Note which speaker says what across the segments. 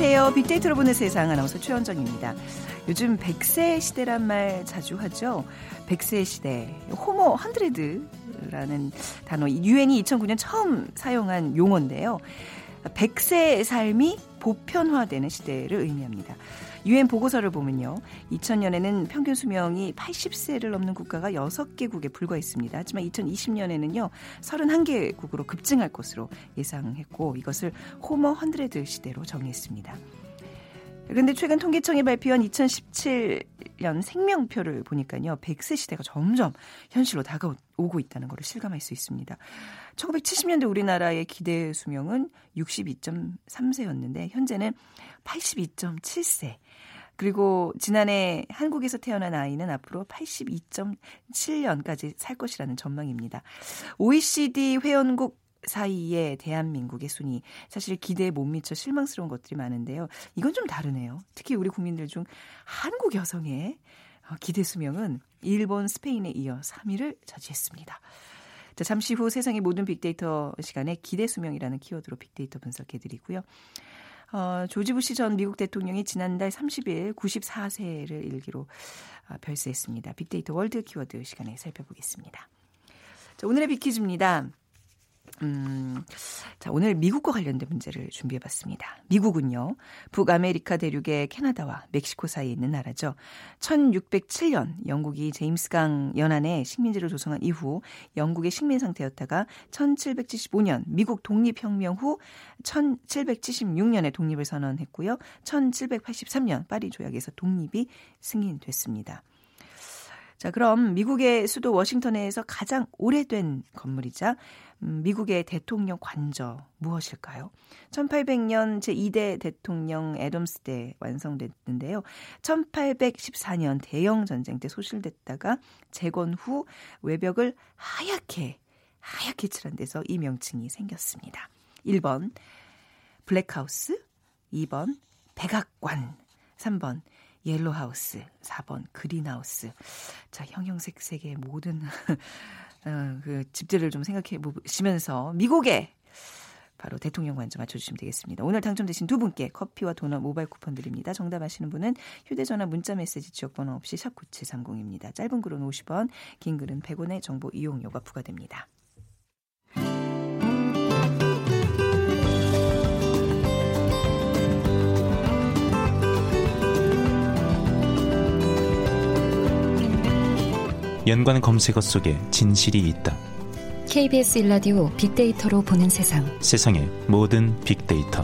Speaker 1: 안녕하세요. 빅데이터로 보는 세상 아나운서 최원정입니다. 요즘 100세 시대란 말 자주 하죠. 100세 시대, 호모 헌드레드라는 단어, 유엔이 2009년 처음 사용한 용어인데요. 100세의 삶이 보편화되는 시대를 의미합니다. 유엔 보고서를 보면요. 2000년에는 평균 수명이 80세를 넘는 국가가 6개국에 불과했습니다. 하지만 2020년에는요. 31개국으로 급증할 것으로 예상했고 이것을 호머 헌드레드 시대로 정했습니다. 그런데 최근 통계청이 발표한 2017년 생명표를 보니까요. 100세 시대가 점점 현실로 다가오고 있다는 것을 실감할 수 있습니다. 1970년대 우리나라의 기대 수명은 62.3세였는데 현재는 82.7세. 그리고 지난해 한국에서 태어난 아이는 앞으로 82.7년까지 살 것이라는 전망입니다. OECD 회원국 사이에 대한민국의 순위 사실 기대에 못 미쳐 실망스러운 것들이 많은데요. 이건 좀 다르네요. 특히 우리 국민들 중 한국 여성의 어, 기대 수명은 일본, 스페인에 이어 3위를 차지했습니다. 자, 잠시 후 세상의 모든 빅데이터 시간에 기대 수명이라는 키워드로 빅데이터 분석해 드리고요. 어, 조지 부시 전 미국 대통령이 지난달 30일 94세를 일기로 어, 별세했습니다. 빅데이터 월드 키워드 시간에 살펴보겠습니다. 자, 오늘의 빅퀴즈입니다. 음, 자, 오늘 미국과 관련된 문제를 준비해 봤습니다. 미국은요, 북아메리카 대륙의 캐나다와 멕시코 사이에 있는 나라죠. 1607년 영국이 제임스강 연안에 식민지를 조성한 이후 영국의 식민 상태였다가 1775년 미국 독립혁명 후 1776년에 독립을 선언했고요. 1783년 파리 조약에서 독립이 승인됐습니다. 자, 그럼 미국의 수도 워싱턴에서 가장 오래된 건물이자 음, 미국의 대통령 관저 무엇일까요? 1800년 제2대 대통령 애덤스 때 완성됐는데요. 1814년 대영 전쟁 때 소실됐다가 재건 후 외벽을 하얗게 하얗게 칠한 데서 이 명칭이 생겼습니다. 1번 블랙하우스, 2번 백악관, 3번 옐로하우스, 4번 그린하우스. 자, 형형색색의 모든 어, 그 집들을 좀 생각해 보시면서 미국에 바로 대통령 관저 맞춰주시면 되겠습니다. 오늘 당첨되신 두 분께 커피와 도넛 모바일 쿠폰 드립니다. 정답 아시는 분은 휴대전화 문자메시지 지역번호 없이 샵 9730입니다. 짧은 글은 50원, 긴 글은 100원의 정보 이용료가 부과됩니다.
Speaker 2: 연관 검색어 속에 진실이 있다.
Speaker 3: KBS 일라디오 빅데이터로 보는 세상.
Speaker 2: 세상의 모든 빅데이터.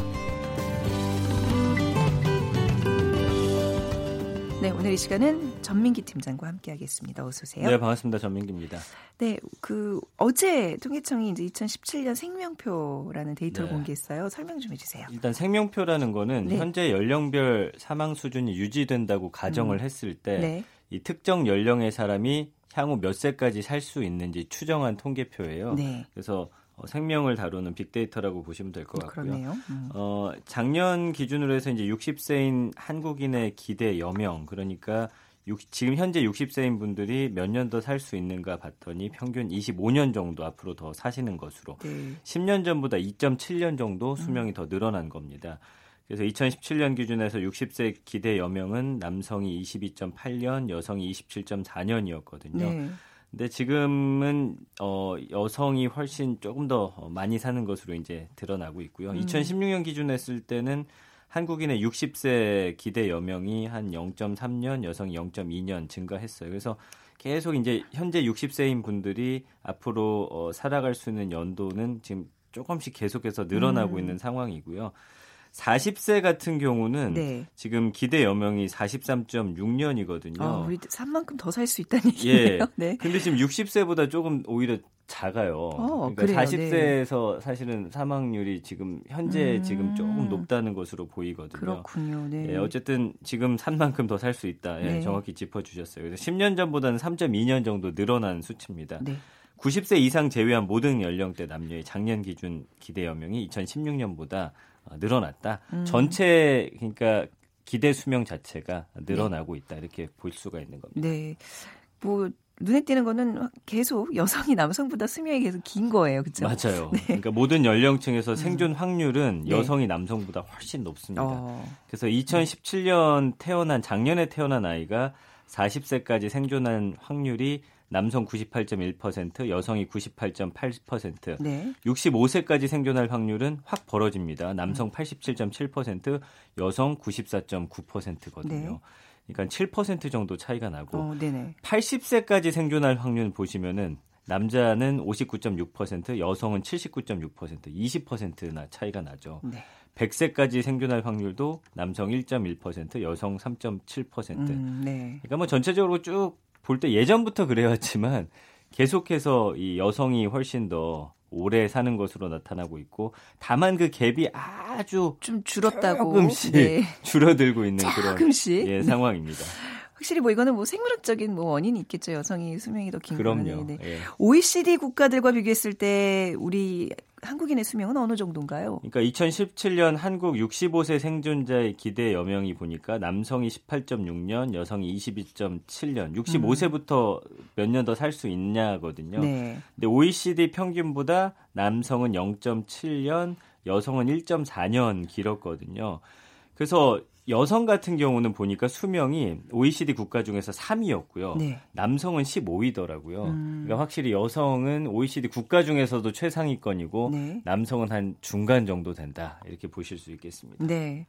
Speaker 1: 네, 오늘 이 시간은 전민기 팀장과 함께하겠습니다. 어서 오세요.
Speaker 4: 네, 반갑습니다. 전민기입니다.
Speaker 1: 네, 그 어제 통계청이 이제 2017년 생명표라는 데이터를 네. 공개했어요. 설명 좀 해주세요.
Speaker 4: 일단 생명표라는 거는 네. 현재 연령별 사망 수준이 유지된다고 가정을 음. 했을 때이 네. 특정 연령의 사람이 향후 몇 세까지 살 수 있는지 추정한 통계표예요. 네. 그래서 어, 생명을 다루는 빅데이터라고 보시면 될 것 같고요. 음. 어, 작년 기준으로 해서 이제 60세인 한국인의 기대 여명 그러니까 6, 지금 현재 60세인 분들이 몇 년 더 살 수 있는가 봤더니 평균 25년 정도 앞으로 더 사시는 것으로 네. 10년 전보다 2.7년 정도 수명이 음. 더 늘어난 겁니다. 그래서 2017년 기준에서 60세 기대 여명은 남성이 22.8년, 여성이 27.4년이었거든요. 네. 근데 지금은 어 여성이 훨씬 조금 더 많이 사는 것으로 이제 드러나고 있고요. 음. 2016년 기준 했을 때는 한국인의 60세 기대 여명이 한 0.3년, 여성이 0.2년 증가했어요. 그래서 계속 이제 현재 60세인 분들이 앞으로 어, 살아갈 수 있는 연도는 지금 조금씩 계속해서 늘어나고 음. 있는 상황이고요. 40세 같은 경우는 네. 지금 기대 여명이 43.6년이거든요. 아,
Speaker 1: 우리 산만큼 더 살 수 있다는 얘기예요. 예.
Speaker 4: 네. 근데 지금 60세보다 조금 오히려 작아요. 어, 그러니까 그래요? 40세에서 네. 사실은 사망률이 지금 현재 음. 지금 조금 높다는 것으로 보이거든요.
Speaker 1: 그렇군요. 네.
Speaker 4: 예, 어쨌든 지금 산 만큼 더 살 수 있다. 예, 네. 정확히 짚어주셨어요. 그래서 10년 전보다는 3.2년 정도 늘어난 수치입니다. 네. 90세 이상 제외한 모든 연령대 남녀의 작년 기준 기대 여명이 2016년보다 어, 늘어났다. 음. 전체 그러니까 기대 수명 자체가 늘어나고 네. 있다 이렇게 볼 수가 있는 겁니다.
Speaker 1: 네. 뭐 눈에 띄는 거는 계속 여성이 남성보다 수명이 계속 긴 거예요. 그렇죠?
Speaker 4: 맞아요. 네. 그러니까 모든 연령층에서 음. 생존 확률은 네. 여성이 남성보다 훨씬 높습니다. 어. 그래서 2017년 태어난 작년에 태어난 아이가 40세까지 생존한 확률이 남성 98.1%, 여성이 98.8%, 네. 65세까지 생존할 확률은 확 벌어집니다. 남성 87.7%, 여성 94.9%거든요. 네. 그러니까 7% 정도 차이가 나고 어, 80세까지 생존할 확률 보시면은 남자는 59.6%, 여성은 79.6%, 20%나 차이가 나죠. 네. 100세까지 생존할 확률도 남성 1.1%, 여성 3.7%. 음, 네. 그러니까 뭐 전체적으로 쭉 볼 때 예전부터 그래왔지만 계속해서 이 여성이 훨씬 더 오래 사는 것으로 나타나고 있고 다만 그 갭이 아주
Speaker 1: 좀 줄었다고
Speaker 4: 조금씩 네. 줄어들고 있는
Speaker 1: 조금씩.
Speaker 4: 그런 예, 상황입니다.
Speaker 1: 확실히 뭐 이거는 뭐 생물학적인 뭐 원인이 있겠죠. 여성이 수명이 더긴
Speaker 4: 거는. 네. 예.
Speaker 1: OECD 국가들과 비교했을 때 우리 한국인의 수명은 어느 정도인가요?
Speaker 4: 그러니까 2017년 한국 65세 생존자의 기대 여명이 보니까 남성이 18.6년, 여성이 22.7년, 65세부터 음. 몇년 더 살 수 있냐거든요. 네. 근데 OECD 평균보다 남성은 0.7년, 여성은 1.4년 길었거든요. 그래서 여성 같은 경우는 보니까 수명이 OECD 국가 중에서 3위였고요. 네. 남성은 15위더라고요. 음. 그러니까 확실히 여성은 OECD 국가 중에서도 최상위권이고 네. 남성은 한 중간 정도 된다. 이렇게 보실 수 있겠습니다.
Speaker 1: 네.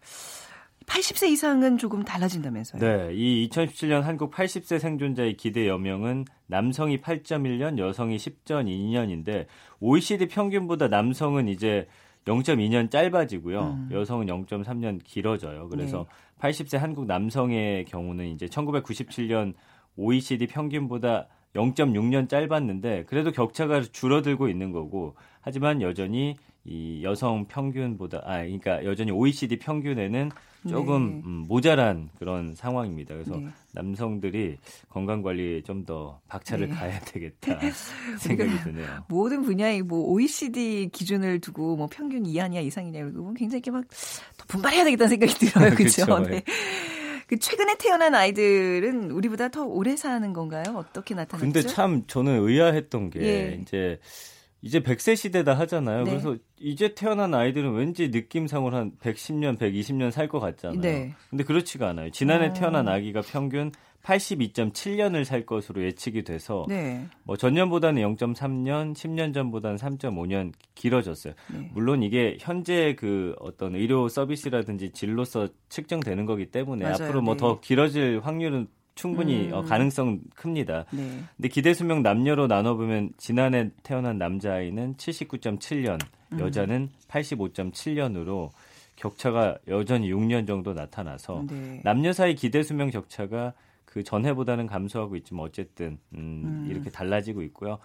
Speaker 1: 80세 이상은 조금 달라진다면서요?
Speaker 4: 네. 이 2017년 한국 80세 생존자의 기대 여명은 남성이 8.1년, 여성이 10.2년인데 OECD 평균보다 남성은 이제 0.2년 짧아지고요. 음. 여성은 0.3년 길어져요. 그래서 네. 80세 한국 남성의 경우는 이제 1997년 OECD 평균보다 0.6년 짧았는데 그래도 격차가 줄어들고 있는 거고 하지만 여전히 이 여성 평균보다 아 그러니까 여전히 OECD 평균에는 조금 네. 음, 모자란 그런 상황입니다. 그래서 네. 남성들이 건강 관리에 좀 더 박차를 네. 가야 되겠다 생각이 드네요.
Speaker 1: 모든 분야에 뭐 OECD 기준을 두고 뭐 평균 이하냐 이상이냐 이러고 굉장히 막더 분발해야 되겠다는 생각이 들어요. 그렇죠? 네. 그 최근에 태어난 아이들은 우리보다 더 오래 사는 건가요? 어떻게 나타났죠?
Speaker 4: 근데 참 저는 의아했던 게 예. 이제 이제 100세 시대다 하잖아요. 네. 그래서 이제 태어난 아이들은 왠지 느낌상으로 한 110년, 120년 살 것 같잖아요. 네. 근데 그렇지가 않아요. 지난해 아. 태어난 아기가 평균 82.7년을 살 것으로 예측이 돼서 네. 뭐 전년보다는 0.3년, 10년 전보다는 3.5년 길어졌어요. 네. 물론 이게 현재 그 어떤 의료 서비스라든지 진로서 측정되는 거기 때문에 맞아요. 앞으로 뭐더 네. 길어질 확률은 충분히 어, 음. 가능성 큽니다. 네. 근데 기대 수명 남녀로 나눠 보면 지난해 태어난 남자아이는 79.7년, 음. 여자는 85.7년으로 격차가 여전히 6년 정도 나타나서 네. 남녀 사이 기대 수명 격차가 그 전해보다는 감소하고 있지만 어쨌든 음, 음. 이렇게 달라지고 있고요.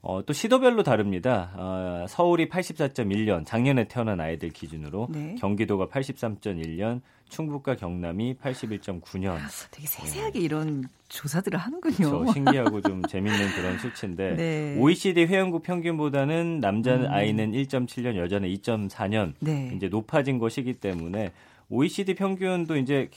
Speaker 4: 어, 또 시도별로 다릅니다. 어, 서울이 84.1년, 작년에 태어난 아이들 기준으로 네. 경기도가 83.1년, 충북과 경남이 81.9년. 아,
Speaker 1: 되게 세세하게 네. 이런 조사들을 하는군요.
Speaker 4: 그렇죠. 신기하고 좀 재밌는 그런 수치인데 네. OECD 회원국 평균보다는 남자 음. 아이는 1.7년, 여자는 2.4년 네. 이제 높아진 것이기 때문에 OECD 평균도 이제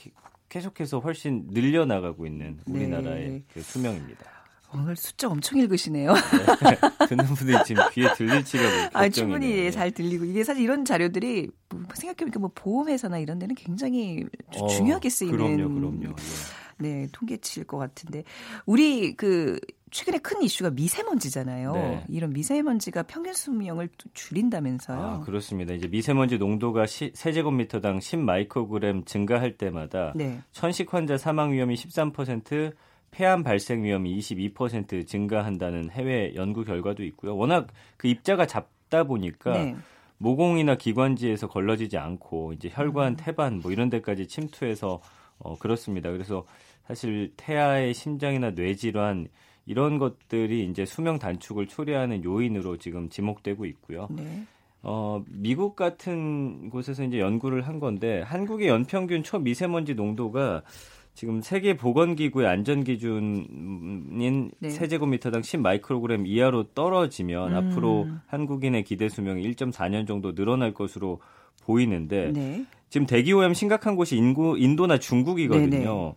Speaker 4: 계속해서 훨씬 늘려나가고 있는 우리나라의 네. 그 수명입니다.
Speaker 1: 오늘 숫자 엄청 읽으시네요.
Speaker 4: 네, 듣는 분들이 지금 귀에 들릴지가
Speaker 1: 아, 충분히 잘 들리고 이게 사실 이런 자료들이 뭐 생각해보니까 뭐 보험회사나 이런 데는 굉장히 어, 중요하게 쓰이는
Speaker 4: 그럼요, 그럼요. 예.
Speaker 1: 네, 통계치일 것 같은데 우리 그 최근에 큰 이슈가 미세먼지잖아요. 네. 이런 미세먼지가 평균 수명을 줄인다면서요?
Speaker 4: 아, 그렇습니다. 이제 미세먼지 농도가 시, 세제곱미터당 10 마이크로그램 증가할 때마다 네. 천식 환자 사망 위험이 13%, 폐암 발생 위험이 22% 증가한다는 해외 연구 결과도 있고요. 워낙 그 입자가 작다 보니까 네. 모공이나 기관지에서 걸러지지 않고 이제 혈관, 음. 태반 뭐 이런 데까지 침투해서 어 그렇습니다. 그래서 사실 태아의 심장이나 뇌질환 이런 것들이 이제 수명 단축을 초래하는 요인으로 지금 지목되고 있고요. 네. 어, 미국 같은 곳에서 이제 연구를 한 건데 한국의 연평균 초미세먼지 농도가 지금 세계 보건기구의 안전 기준인 네. 세제곱미터당 10 마이크로그램 이하로 떨어지면 음. 앞으로 한국인의 기대 수명이 1.4년 정도 늘어날 것으로 보이는데 네. 지금 대기 오염 심각한 곳이 인구, 인도나 중국이거든요. 네네.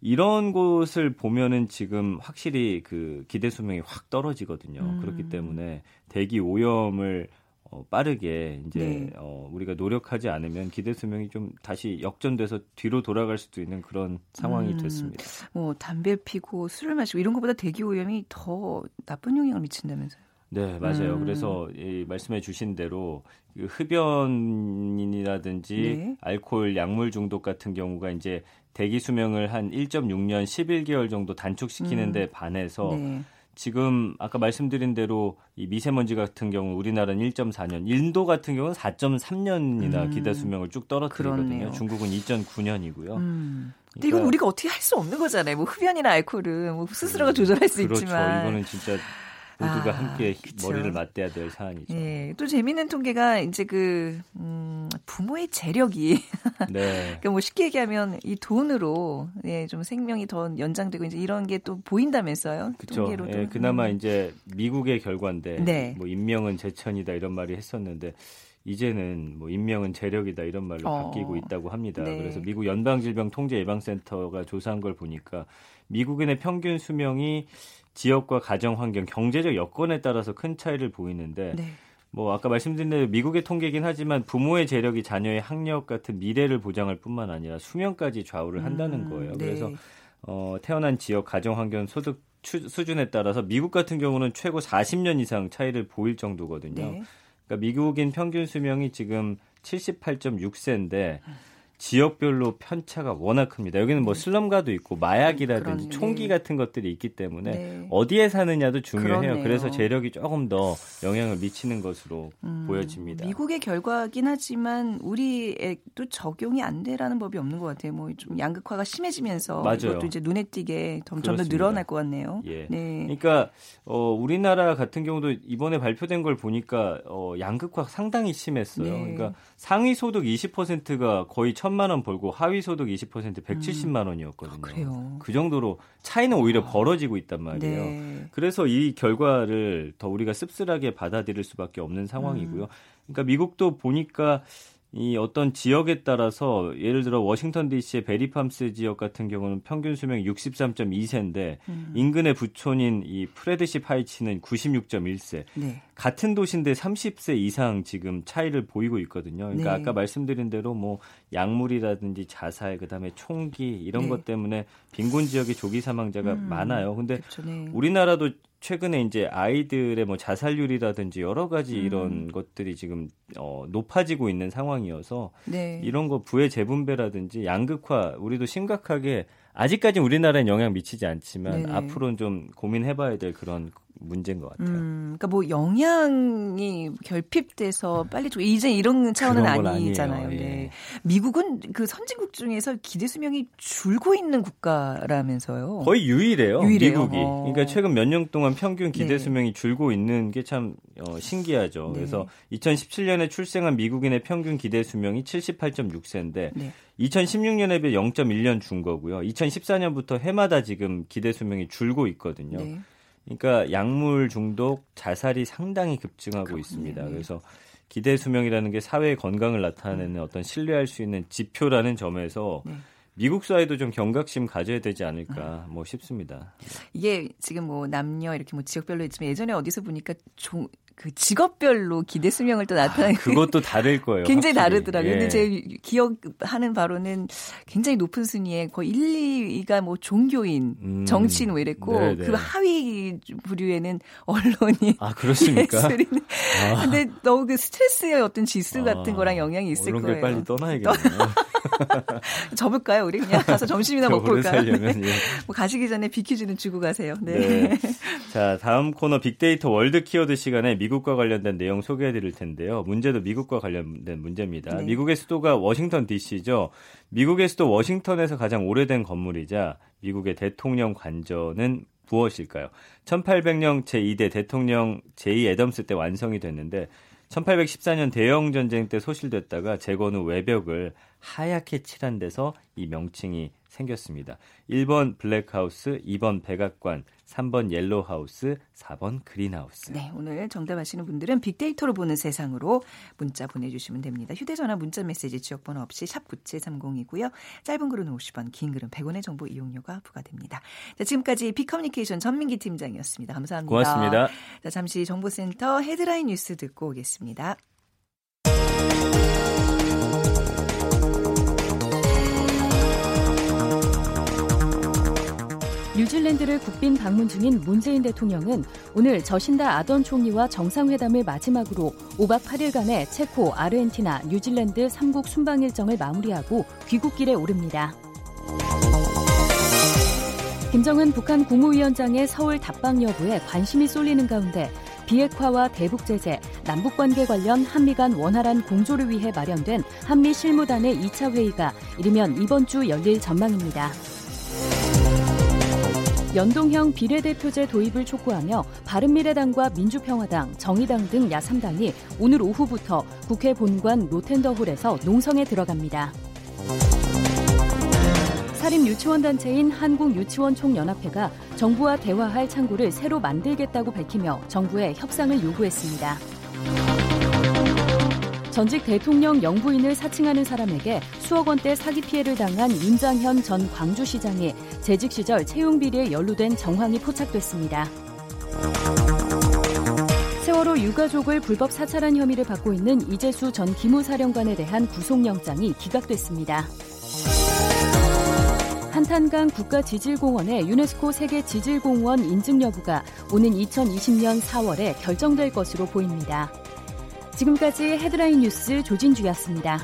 Speaker 4: 이런 곳을 보면은 지금 확실히 그 기대 수명이 확 떨어지거든요. 음. 그렇기 때문에 대기 오염을 어, 빠르게 이제 네. 어, 우리가 노력하지 않으면 기대 수명이 좀 다시 역전돼서 뒤로 돌아갈 수도 있는 그런 상황이 음, 됐습니다.
Speaker 1: 뭐 담배 피고 술을 마시고 이런 것보다 대기 오염이 더 나쁜 영향을 미친다면서요?
Speaker 4: 네, 맞아요. 음. 그래서 이 말씀해 주신 대로 그 흡연이라든지 네. 알코올 약물 중독 같은 경우가 이제 대기 수명을 한 1.6년 11개월 정도 단축시키는 데 음. 반해서 네. 지금 아까 말씀드린 대로 이 미세먼지 같은 경우 우리나라는 1.4년, 인도 같은 경우는 4.3년이나 음. 기대 수명을 쭉 떨어뜨리거든요. 그렇네요. 중국은 2.9년이고요.
Speaker 1: 음. 근데 그러니까, 이건 우리가 어떻게 할 수 없는 거잖아요. 뭐 흡연이나 알코올은 뭐 스스로가 음, 조절할 수
Speaker 4: 그렇죠.
Speaker 1: 있지만
Speaker 4: 이거는 진짜 모두가 아, 함께 그쵸. 머리를 맞대야 될 사안이죠.
Speaker 1: 예, 또 재미있는 통계가 이제 그 음, 부모의 재력이 네. 그러니까 뭐 쉽게 얘기하면 이 돈으로 예, 좀 생명이 더 연장되고 이제 이런 게 또 보인다면서요.
Speaker 4: 그렇죠. 예, 그나마 음. 이제 미국의 결과인데 네. 뭐 인명은 제천이다 이런 말이 했었는데 이제는 뭐 인명은 재력이다 이런 말로 어. 바뀌고 있다고 합니다. 네. 그래서 미국 연방질병통제예방센터가 조사한 걸 보니까 미국인의 평균 수명이 지역과 가정 환경, 경제적 여건에 따라서 큰 차이를 보이는데 네. 뭐 아까 말씀드린 대로 미국의 통계긴 하지만 부모의 재력이 자녀의 학력 같은 미래를 보장할 뿐만 아니라 수명까지 좌우를 한다는 음, 거예요. 네. 그래서 어, 태어난 지역, 가정 환경, 소득 추, 수준에 따라서 미국 같은 경우는 최고 40년 이상 차이를 보일 정도거든요. 네. 그러니까 미국인 평균 수명이 지금 78.6세인데 음. 지역별로 편차가 워낙 큽니다. 여기는 뭐 네. 슬럼가도 있고 마약이라든지 그러네. 총기 같은 것들이 있기 때문에 네. 어디에 사느냐도 중요해요. 그러네요. 그래서 재력이 조금 더 영향을 미치는 것으로 음, 보여집니다.
Speaker 1: 미국의 결과긴 하지만 우리에도 적용이 안 되라는 법이 없는 것 같아요. 뭐 좀 양극화가 심해지면서 맞아요. 이것도 이제 눈에 띄게 점점. 더 늘어날 것 같네요.
Speaker 4: 예. 네. 그러니까 어, 우리나라 같은 경우도 이번에 발표된 걸 보니까 어, 양극화 상당히 심했어요. 네. 그러니까 상위 소득 20%가 거의 천만 원 벌고 하위 소득 20% 170만 원이었거든요.
Speaker 1: 아,
Speaker 4: 그 정도로 차이는 오히려 아, 벌어지고 있단 말이에요. 네. 그래서 이 결과를 더 우리가 씁쓸하게 받아들일 수밖에 없는 상황이고요. 음. 그러니까 미국도 보니까 이 어떤 지역에 따라서 예를 들어 워싱턴 DC의 배리팜스 지역 같은 경우는 평균 수명이 63.2세인데 음. 인근의 부촌인 이 프렌드십 하이츠는 96.1세. 네. 같은 도시인데 30세 이상 지금 차이를 보이고 있거든요. 그러니까 네. 아까 말씀드린 대로 뭐 약물이라든지 자살 그다음에 총기 이런 네. 것 때문에 빈곤 지역의 조기 사망자가 음. 많아요. 근데 그쵸, 네. 우리나라도 최근에 이제 아이들의 뭐 자살률이라든지 여러 가지 음. 이런 것들이 지금 어, 높아지고 있는 상황이어서 네. 이런 거 부의 재분배라든지 양극화 우리도 심각하게 아직까지 우리나라엔 영향 미치지 않지만 네네. 앞으로는 좀 고민해봐야 될 그런 문제인 것 같아요.
Speaker 1: 음, 그러니까 뭐 영향이 결핍돼서 빨리 좀 이제 이런 차원은 아니잖아요. 예. 네. 미국은 그 선진국 중에서 기대 수명이 줄고 있는 국가라면서요.
Speaker 4: 거의 유일해요. 유일해요. 미국이. 어. 그러니까 최근 몇 년 동안 평균 기대 네. 수명이 줄고 있는 게 참 어, 신기하죠. 네. 그래서 2017년에 출생한 미국인의 평균 기대 수명이 78.6세인데 네. 2016년에 비해 0.1년 준 거고요. 2014년부터 해마다 지금 기대 수명이 줄고 있거든요. 네. 그러니까 약물 중독, 자살이 상당히 급증하고. 있습니다. 그래서 기대 수명이라는 게 사회의 건강을 나타내는 음. 어떤 신뢰할 수 있는 지표라는 점에서 네. 미국 사회도 좀 경각심 가져야 되지 않을까 뭐 싶습니다.
Speaker 1: 이게 지금 뭐 남녀 이렇게 뭐 지역별로 있지만 예전에 어디서 보니까 종, 그 직업별로 기대 수명을 또 나타내는 아,
Speaker 4: 그것도 다를 거예요.
Speaker 1: 굉장히 확실히. 다르더라고요. 예. 근데 제 기억하는 바로는 굉장히 높은 순위에 거의 1, 2위가 뭐 종교인, 음. 정치인 뭐 이랬고 네네. 그 하위 부류에는 언론이
Speaker 4: 아 그렇습니까? 예술인.
Speaker 1: 아. 근데 너무 그 스트레스의 어떤 지수 같은 아. 거랑 영향이 있을 거예요.
Speaker 4: 빨리 떠나야겠네요.
Speaker 1: 접을까요? 우리 그냥 가서 점심이나 먹고 올까요? 네. 예. 뭐 가시기 전에 빅퀴즈는 주고 가세요. 네. 네.
Speaker 4: 자 다음 코너 빅데이터 월드 키워드 시간에 미국과 관련된 내용 소개해 드릴 텐데요. 문제도 미국과 관련된 문제입니다. 네. 미국의 수도가 워싱턴 D.C.죠. 미국의 수도 워싱턴에서 가장 오래된 건물이자 미국의 대통령 관저는 무엇일까요? 1800년 제2대 대통령 제2 애덤스 때 완성이 됐는데 1814년 대영 전쟁 때 소실됐다가 재건 후 외벽을 하얗게 칠한 데서 이 명칭이 생겼습니다. 1번 블랙하우스, 2번 백악관, 3번 옐로하우스, 4번 그린하우스.
Speaker 1: 네, 오늘 정답 아시는 분들은 빅데이터로 보는 세상으로 문자 보내주시면 됩니다. 휴대전화 문자 메시지 지역번호 없이 샵 9730이고요. 짧은 글은 50원, 긴 글은 100원의 정보 이용료가 부과됩니다. 자, 지금까지 빅커뮤니케이션 전민기 팀장이었습니다. 감사합니다.
Speaker 4: 고맙습니다.
Speaker 1: 자, 잠시 정보센터 헤드라인 뉴스 듣고 오겠습니다.
Speaker 5: 뉴질랜드를 국빈 방문 중인 문재인 대통령은 오늘 저신다 아던 총리와 정상회담을 마지막으로 5박 8일간의 체코, 아르헨티나, 뉴질랜드 3국 순방 일정을 마무리하고 귀국길에 오릅니다. 김정은 북한 국무위원장의 서울 답방 여부에 관심이 쏠리는 가운데 비핵화와 대북 제재, 남북 관계 관련 한미 간 원활한 공조를 위해 마련된 한미 실무단의 2차 회의가 이르면 이번 주 열릴 전망입니다. 연동형 비례대표제 도입을 촉구하며 바른미래당과 민주평화당, 정의당 등 야삼당이 오늘 오후부터 국회 본관 로텐더홀에서 농성에 들어갑니다. 사립 유치원 단체인 한국 유치원 총연합회가 정부와 대화할 창구를 새로 만들겠다고 밝히며 정부에 협상을 요구했습니다. 전직 대통령 영부인을 사칭하는 사람에게 수억 원대 사기 피해를 당한 윤장현 전 광주시장이 재직 시절 채용 비리에 연루된 정황이 포착됐습니다. 세월호 유가족을 불법 사찰한 혐의를 받고 있는 이재수 전 기무사령관에 대한 구속영장이 기각됐습니다. 한탄강 국가지질공원의 유네스코 세계 지질공원 인증 여부가 오는 2020년 4월에 결정될 것으로 보입니다. 지금까지 헤드라인 뉴스 조진주였습니다.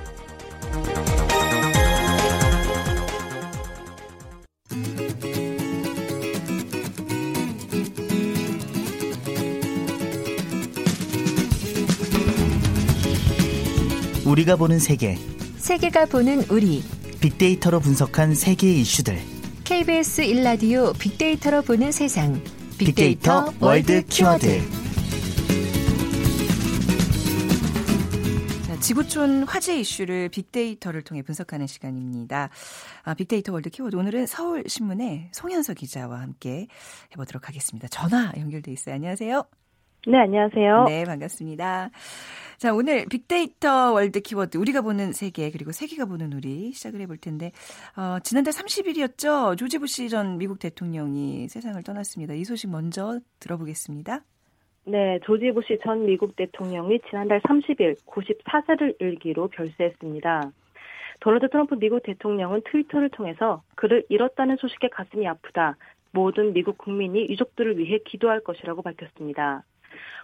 Speaker 6: 우리가 보는 세계.
Speaker 3: 세계가 보는 우리.
Speaker 6: 빅데이터로 분석한 세계의 이슈들.
Speaker 3: KBS 1라디오 빅데이터로 보는 세상.
Speaker 6: 빅데이터, 빅데이터 월드 키워드
Speaker 1: 지구촌 화제 이슈를 빅데이터를 통해 분석하는 시간입니다. 아, 빅데이터 월드 키워드 오늘은 서울신문의 송현서 기자와 함께 해보도록 하겠습니다. 전화 연결돼 있어요. 안녕하세요.
Speaker 7: 네, 안녕하세요.
Speaker 1: 네, 반갑습니다. 자, 오늘 빅데이터 월드 키워드 우리가 보는 세계 그리고 세계가 보는 우리 시작을 해볼 텐데 어, 지난달 30일이었죠. 조지 부시 전 미국 대통령이 세상을 떠났습니다. 이 소식 먼저 들어보겠습니다.
Speaker 7: 네, 조지 부시 전 미국 대통령이 지난달 30일 94세를 일기로 별세했습니다. 도널드 트럼프 미국 대통령은 트위터를 통해서 그를 잃었다는 소식에 가슴이 아프다. 모든 미국 국민이 유족들을 위해 기도할 것이라고 밝혔습니다.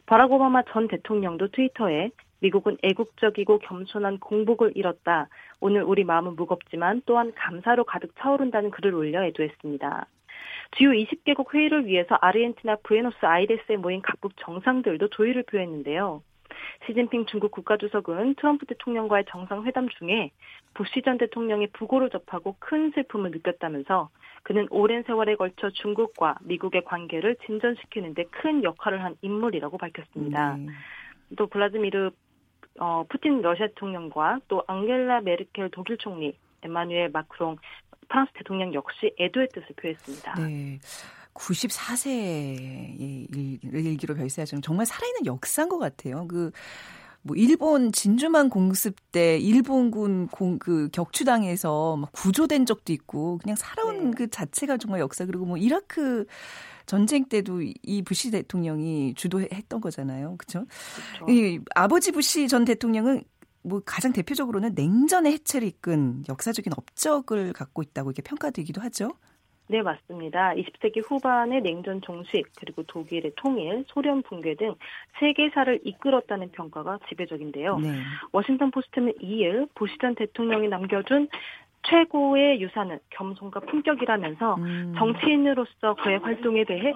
Speaker 7: 바락 오바마 전 대통령도 트위터에 미국은 애국적이고 겸손한 공복을 잃었다. 오늘 우리 마음은 무겁지만 또한 감사로 가득 차오른다는 글을 올려 애도했습니다. 주요 20개국 회의를 위해서 아르헨티나 부에노스 아이레스에 모인 각국 정상들도 조의를 표했는데요. 시진핑 중국 국가주석은 트럼프 대통령과의 정상회담 중에 부시 전 대통령의 부고를 접하고 큰 슬픔을 느꼈다면서 그는 오랜 세월에 걸쳐 중국과 미국의 관계를 진전시키는 데 큰 역할을 한 인물이라고 밝혔습니다. 네. 또 블라디미르 어, 푸틴 러시아 대통령과 또 앙겔라 메르켈 독일 총리, 에마뉴엘 마크롱 프랑스 대통령 역시 애도의 뜻을 표했습니다.
Speaker 1: 네. 94세의 일기로 별세하시는 정말 살아있는 역사인 것 같아요. 그, 뭐, 일본 진주만 공습 때 일본군 공, 그 격추당해서 막 구조된 적도 있고, 그냥 살아온 네. 그 자체가 정말 역사. 그리고 뭐, 이라크 전쟁 때도 이 부시 대통령이 주도했던 거잖아요. 그죠? 이 아버지 부시 전 대통령은 뭐 가장 대표적으로는 냉전의 해체를 이끈 역사적인 업적을 갖고 있다고 이렇게 평가되기도 하죠.
Speaker 7: 네, 맞습니다. 20세기 후반의 냉전 종식, 그리고 독일의 통일, 소련 붕괴 등 세계사를 이끌었다는 평가가 지배적인데요. 네. 워싱턴 포스트는 2일 부시 전 대통령이 남겨준 최고의 유산은 겸손과 품격이라면서 음. 정치인으로서 그의 활동에 대해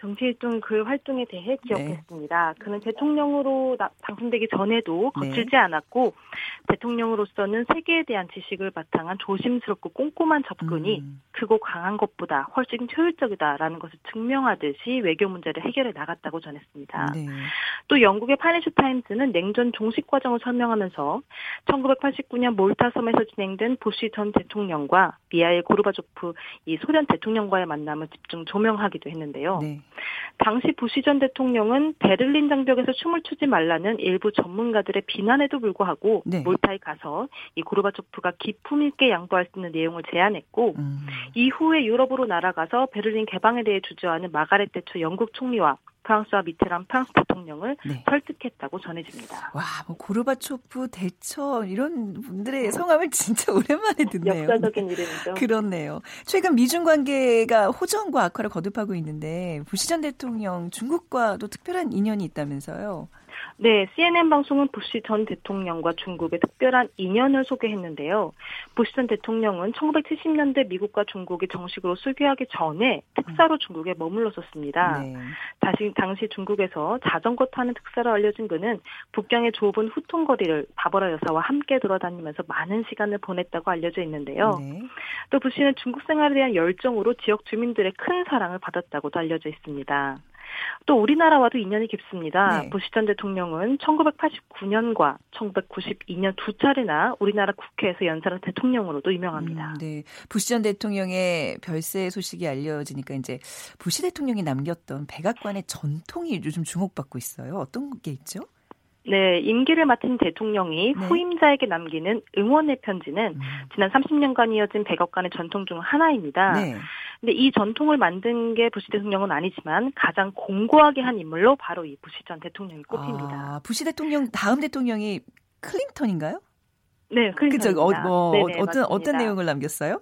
Speaker 7: 정치활동 그 활동에 대해 기억했습니다. 네. 그는 대통령으로 나, 당선되기 전에도 네. 거칠지 네. 않았고 대통령으로서는 세계에 대한 지식을 바탕한 조심스럽고 꼼꼼한 접근이 음. 크고 강한 것보다 훨씬 효율적이다라는 것을 증명하듯이 외교 문제를 해결해 나갔다고 전했습니다. 네. 또 영국의 파이낸셜 타임스는 냉전 종식 과정을 설명하면서 1989년 몰타 섬에서 진행된 부시 전 대통령과 미하일 고르바조프 이 소련 대통령과의 만남을 집중 조명하기도 했는데요. 네. 당시 부시 전 대통령은 베를린 장벽에서 춤을 추지 말라는 일부 전문가들의 비난에도 불구하고 네. 몰타에 가서 이 고르바초프가 기품 있게 양보할 수 있는 내용을 제안했고 음. 이후에 유럽으로 날아가서 베를린 개방에 대해 주저하는 마가렛 대처 영국 총리와 프랑수아 미테랑 프랑스 대통령을 네. 설득했다고 전해집니다.
Speaker 1: 와, 뭐 고르바초프 대처 이런 분들의 성함을 진짜 오랜만에 듣네요.
Speaker 7: 역사적인 이름이죠.
Speaker 1: 그렇네요. 최근 미중 관계가 호전과 악화를 거듭하고 있는데 부시 전 대통령 중국과도 특별한 인연이 있다면서요.
Speaker 7: 네, CNN 방송은 부시 전 대통령과 중국의 특별한 인연을 소개했는데요. 부시 전 대통령은 1970년대 미국과 중국이 정식으로 수교하기 전에 특사로 중국에 머물렀었습니다. 네. 다시 당시 중국에서 자전거 타는 특사로 알려진 그는 북경의 좁은 후통거리를 바버라 여사와 함께 돌아다니면서 많은 시간을 보냈다고 알려져 있는데요. 네. 또 부시는 중국 생활에 대한 열정으로 지역 주민들의 큰 사랑을 받았다고도 알려져 있습니다. 또 우리나라와도 인연이 깊습니다. 네. 부시 전 대통령은 1989년과 1992년 두 차례나 우리나라 국회에서 연설한 대통령으로도 유명합니다.
Speaker 1: 음, 네. 부시 전 대통령의 별세 소식이 알려지니까 이제 부시 대통령이 남겼던 백악관의 전통이 요즘 주목받고 있어요. 어떤 게 있죠?
Speaker 7: 네, 임기를 맡은 대통령이 네. 후임자에게 남기는 응원의 편지는 음. 지난 30년간 이어진 백악관의 전통 중 하나입니다. 네. 근데 이 전통을 만든 게 부시 대통령은 아니지만 가장 공고하게 한 인물로 바로 이 부시 전 대통령이 꼽힙니다.
Speaker 1: 아, 부시 대통령 다음 대통령이 클린턴인가요?
Speaker 7: 네, 클린턴. 그죠.
Speaker 1: 어, 뭐 네네, 어떤 맞습니다. 어떤 내용을 남겼어요?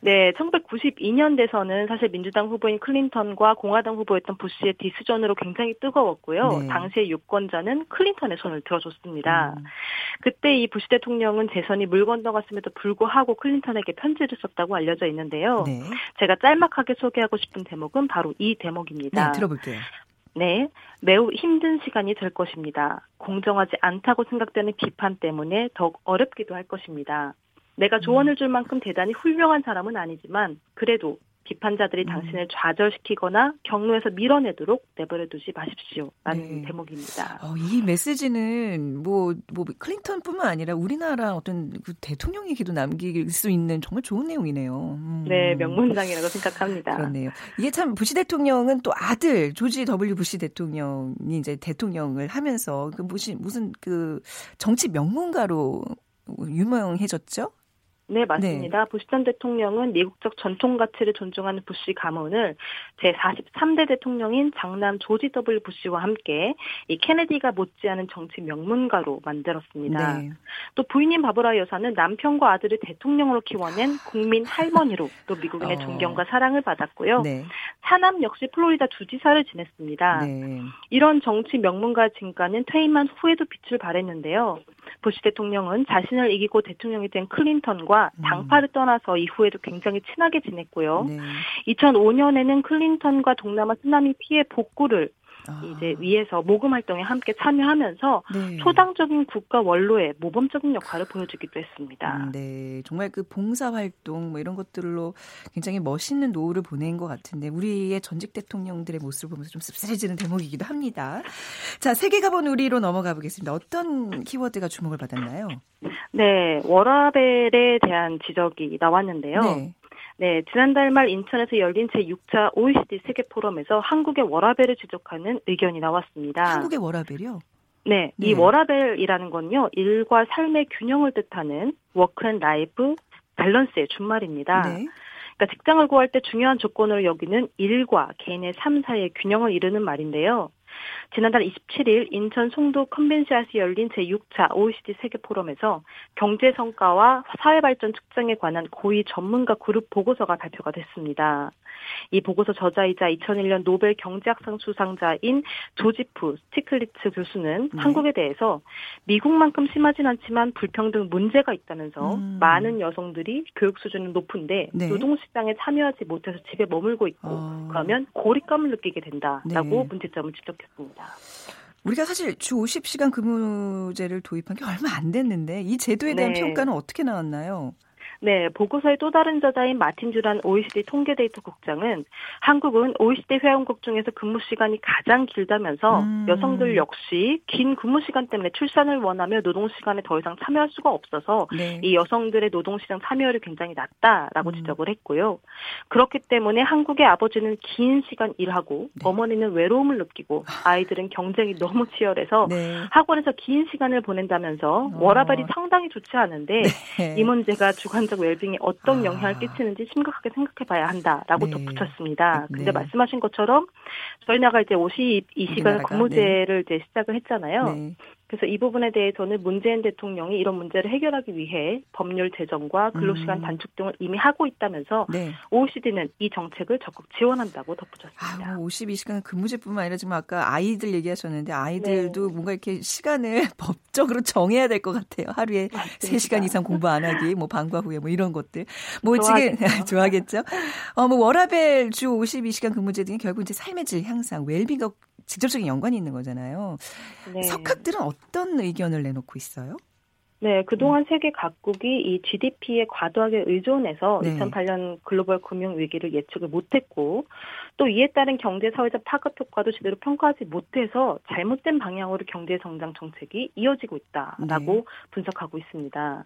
Speaker 7: 네, 1992년 대선은 사실 민주당 후보인 클린턴과 공화당 후보였던 부시의 디스전으로 굉장히 뜨거웠고요. 네. 당시의 유권자는 클린턴의 손을 들어줬습니다. 음. 그때 이 부시 대통령은 재선이 물 건너갔음에도 불구하고 클린턴에게 편지를 썼다고 알려져 있는데요. 네. 제가 짤막하게 소개하고 싶은 대목은 바로 이 대목입니다.
Speaker 1: 네, 들어볼게요.
Speaker 7: 네, 매우 힘든 시간이 될 것입니다. 공정하지 않다고 생각되는 비판 때문에 더욱 어렵기도 할 것입니다. 내가 조언을 줄 만큼 대단히 훌륭한 사람은 아니지만 그래도 비판자들이 음. 당신을 좌절시키거나 경로에서 밀어내도록 내버려두지 마십시오. 라는 네. 대목입니다.
Speaker 1: 어, 이 메시지는 뭐, 뭐 클린턴뿐만 아니라 우리나라 어떤 그 대통령에게도 남길 수 있는 정말 좋은 내용이네요.
Speaker 7: 음. 네, 명문장이라고 생각합니다.
Speaker 1: 그렇네요. 이게 참 부시 대통령은 또 아들 조지 W 부시 대통령이 이제 대통령을 하면서 그 무슨 무슨 그 정치 명문가로 유명해졌죠?
Speaker 7: 네, 맞습니다. 네. 부시 전 대통령은 미국적 전통 가치를 존중하는 부시 가문을 제43대 대통령인 장남 조지 W 부시와 함께 이 케네디가 못지않은 정치 명문가로 만들었습니다. 네. 또 부인인 바브라 여사는 남편과 아들을 대통령으로 키워낸 국민 할머니로 또 미국인의 어. 존경과 사랑을 받았고요. 네. 사남 역시 플로리다 주지사를 지냈습니다. 네. 이런 정치 명문가 진가는 퇴임한 후에도 빛을 발했는데요. 부시 대통령은 자신을 이기고 대통령이 된 클린턴과 음. 당파를 떠나서 이후에도 굉장히 친하게 지냈고요. 네. 2005년에는 클린턴과 동남아 쓰나미 피해 복구를 아. 이제 위에서 모금 활동에 함께 참여하면서 네. 초당적인 국가 원로의 모범적인 역할을 보여주기도 했습니다.
Speaker 1: 음, 네, 정말 그 봉사 활동 뭐 이런 것들로 굉장히 멋있는 노후를 보낸 것 같은데 우리의 전직 대통령들의 모습을 보면서 좀 씁쓸해지는 대목이기도 합니다. 자, 세계가 본 우리로 넘어가 보겠습니다. 어떤 키워드가 주목을 받았나요?
Speaker 7: 네, 워라밸에 대한 지적이 나왔는데요. 네. 네, 지난달 말 인천에서 열린 제6차 OECD 세계 포럼에서 한국의 워라밸을 지적하는 의견이 나왔습니다.
Speaker 1: 한국의 워라밸이요?
Speaker 7: 네, 네, 이 워라밸이라는 건요, 일과 삶의 균형을 뜻하는 work and life 밸런스의 준말입니다. 네. 그러니까 직장을 구할 때 중요한 조건으로 여기는 일과 개인의 삶 사이의 균형을 이루는 말인데요. 지난달 27일 인천 송도 컨벤시아에서 열린 제6차 OECD 세계 포럼에서 경제 성과와 사회 발전 측정에 관한 고위 전문가 그룹 보고서가 발표가 됐습니다. 이 보고서 저자이자 2001년 노벨 경제학상 수상자인 조지프 스티글리츠 교수는 네. 한국에 대해서 미국만큼 심하진 않지만 불평등 문제가 있다면서 음. 많은 여성들이 교육 수준은 높은데 네. 노동 시장에 참여하지 못해서 집에 머물고 있고 어. 그러면 고립감을 느끼게 된다라고 네. 문제점을 지적했습니다.
Speaker 1: 우리가 사실 주 50시간 근무제를 도입한 게 얼마 안 됐는데 이 제도에 대한 네. 평가는 어떻게 나왔나요?
Speaker 7: 네, 보고서의 또 다른 저자인 마틴 주란 OECD 통계 데이터 국장은 한국은 OECD 회원국 중에서 근무 시간이 가장 길다면서 음. 여성들 역시 긴 근무 시간 때문에 출산을 원하며 노동 시간에 더 이상 참여할 수가 없어서 네. 이 여성들의 노동 시장 참여율이 굉장히 낮다라고 음. 지적을 했고요. 그렇기 때문에 한국의 아버지는 긴 시간 일하고 네. 어머니는 외로움을 느끼고 아이들은 경쟁이 너무 치열해서 네. 학원에서 긴 시간을 보낸다면서 어. 워라벨이 상당히 좋지 않은데 네. 이 문제가 주관 정신적 웰빙에 어떤 영향을 아. 끼치는지 심각하게 생각해 봐야 한다라고 네. 덧붙였습니다. 네. 근데 말씀하신 것처럼 저희 나가 이제 52시간 근무제를 네. 이제 시작을 했잖아요. 네. 그래서 이 부분에 대해서는 문재인 대통령이 이런 문제를 해결하기 위해 법률 제정과 근로시간 음. 단축 등을 이미 하고 있다면서 네. OECD는 이 정책을 적극 지원한다고 덧붙였습니다.
Speaker 1: 아, 52시간 근무제뿐만 아니라 지금 아까 아이들 얘기하셨는데 아이들도 네. 뭔가 이렇게 시간을 법적으로 정해야 될 것 같아요. 하루에. 3시간 이상 공부 안 하기, 뭐 방과 후에 뭐 이런 것들. 뭐. 지금 좋아하겠죠. 어, 뭐 워라벨 주 52시간 근무제 등이 결국 이제 삶의 질 향상, 웰빙과 직접적인 연관이 있는 거잖아요. 네. 석학들은 어떤 의견을 내놓고 있어요?
Speaker 7: 네, 그동안 음. 세계 각국이 이 GDP에 과도하게 의존해서 네. 2008년 글로벌 금융 위기를 예측을 못했고 또 이에 따른 경제 사회적 파급 효과도 제대로 평가하지 못해서 잘못된 방향으로 경제 성장 정책이 이어지고 있다라고 네. 분석하고 있습니다.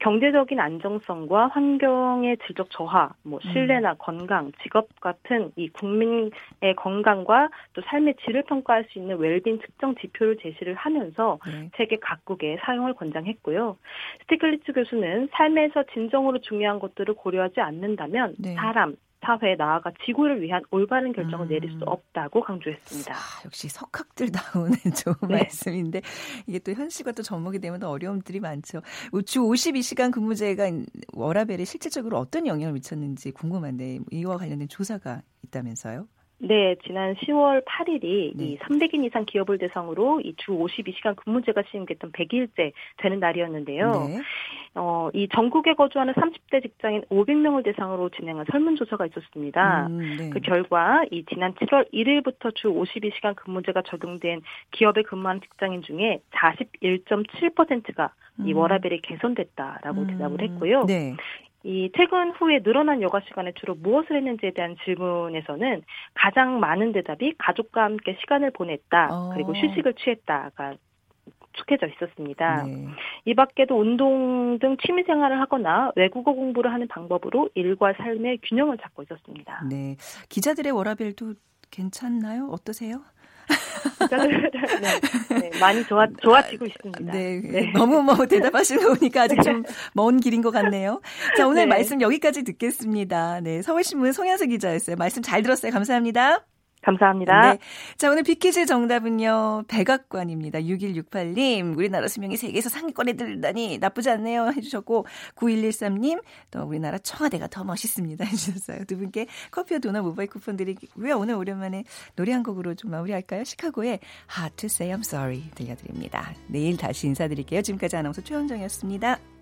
Speaker 7: 경제적인 안정성과 환경의 질적 저하, 뭐 음. 신뢰나 음. 건강, 직업 같은 이 국민의 건강과 또 삶의 질을 평가할 수 있는 웰빙 측정 지표를 제시를 하면서 네. 세계 각국에 사용을 권장했고요. 스티클리츠 교수는 삶에서 진정으로 중요한 것들을 고려하지 않는다면 네. 사람, 사회 나아가 지구를 위한 올바른 결정을 음. 내릴 수 음. 없다고 강조했습니다. 아,
Speaker 1: 역시 석학들 나오는 좋은 네. 말씀인데 이게 또 현실과 또 접목이 되면 더 어려움들이 많죠. 주 52시간 근무제가 워라벨에 실질적으로 어떤 영향을 미쳤는지 궁금한데 이와 관련된 조사가 있다면서요?
Speaker 7: 네, 지난 10월 8일이 네. 이 300인 이상 기업을 대상으로 이 주 52시간 근무제가 시행됐던 100일째 되는 날이었는데요. 네. 어, 이 전국에 거주하는 30대 직장인 500명을 대상으로 진행한 설문조사가 있었습니다. 음, 네. 그 결과 이 지난 7월 1일부터 주 52시간 근무제가 적용된 기업에 근무하는 직장인 중에 41.7%가 이 음. 워라벨이 개선됐다라고 음, 대답을 했고요. 네. 이 퇴근 후에 늘어난 여가 시간에 주로 무엇을 했는지에 대한 질문에서는 가장 많은 대답이 가족과 함께 시간을 보냈다. 어. 그리고 휴식을 취했다가 축해져 있었습니다. 네. 이 밖에도 운동 등 취미 생활을 하거나 외국어 공부를 하는 방법으로 일과 삶의 균형을 찾고 있었습니다.
Speaker 1: 네. 기자들의 워라벨도 괜찮나요? 어떠세요?
Speaker 7: 네, 네, 많이 좋아, 좋아지고 있습니다. 네,
Speaker 1: 네. 너무 뭐 대답하시는 거 보니까 아직 좀 먼 길인 것 같네요. 자, 오늘 네. 말씀 여기까지 듣겠습니다. 네, 서울신문 송현석 기자였어요. 말씀 잘 들었어요. 감사합니다.
Speaker 7: 감사합니다. 네.
Speaker 1: 자, 오늘 비키즈 정답은요. 백악관입니다. 6168님, 우리나라 수명이 세계에서 상위권에 들다니 나쁘지 않네요. 해주셨고, 9113님, 또 우리나라 청와대가 더 멋있습니다. 해주셨어요. 두 분께 커피와 도넛 모바일 쿠폰 드리고요. 오늘 오랜만에 노래 한 곡으로 좀 마무리할까요? 시카고의 Hard to Say I'm Sorry 들려드립니다. 내일 다시 인사드릴게요. 지금까지 아나운서 최원정이었습니다.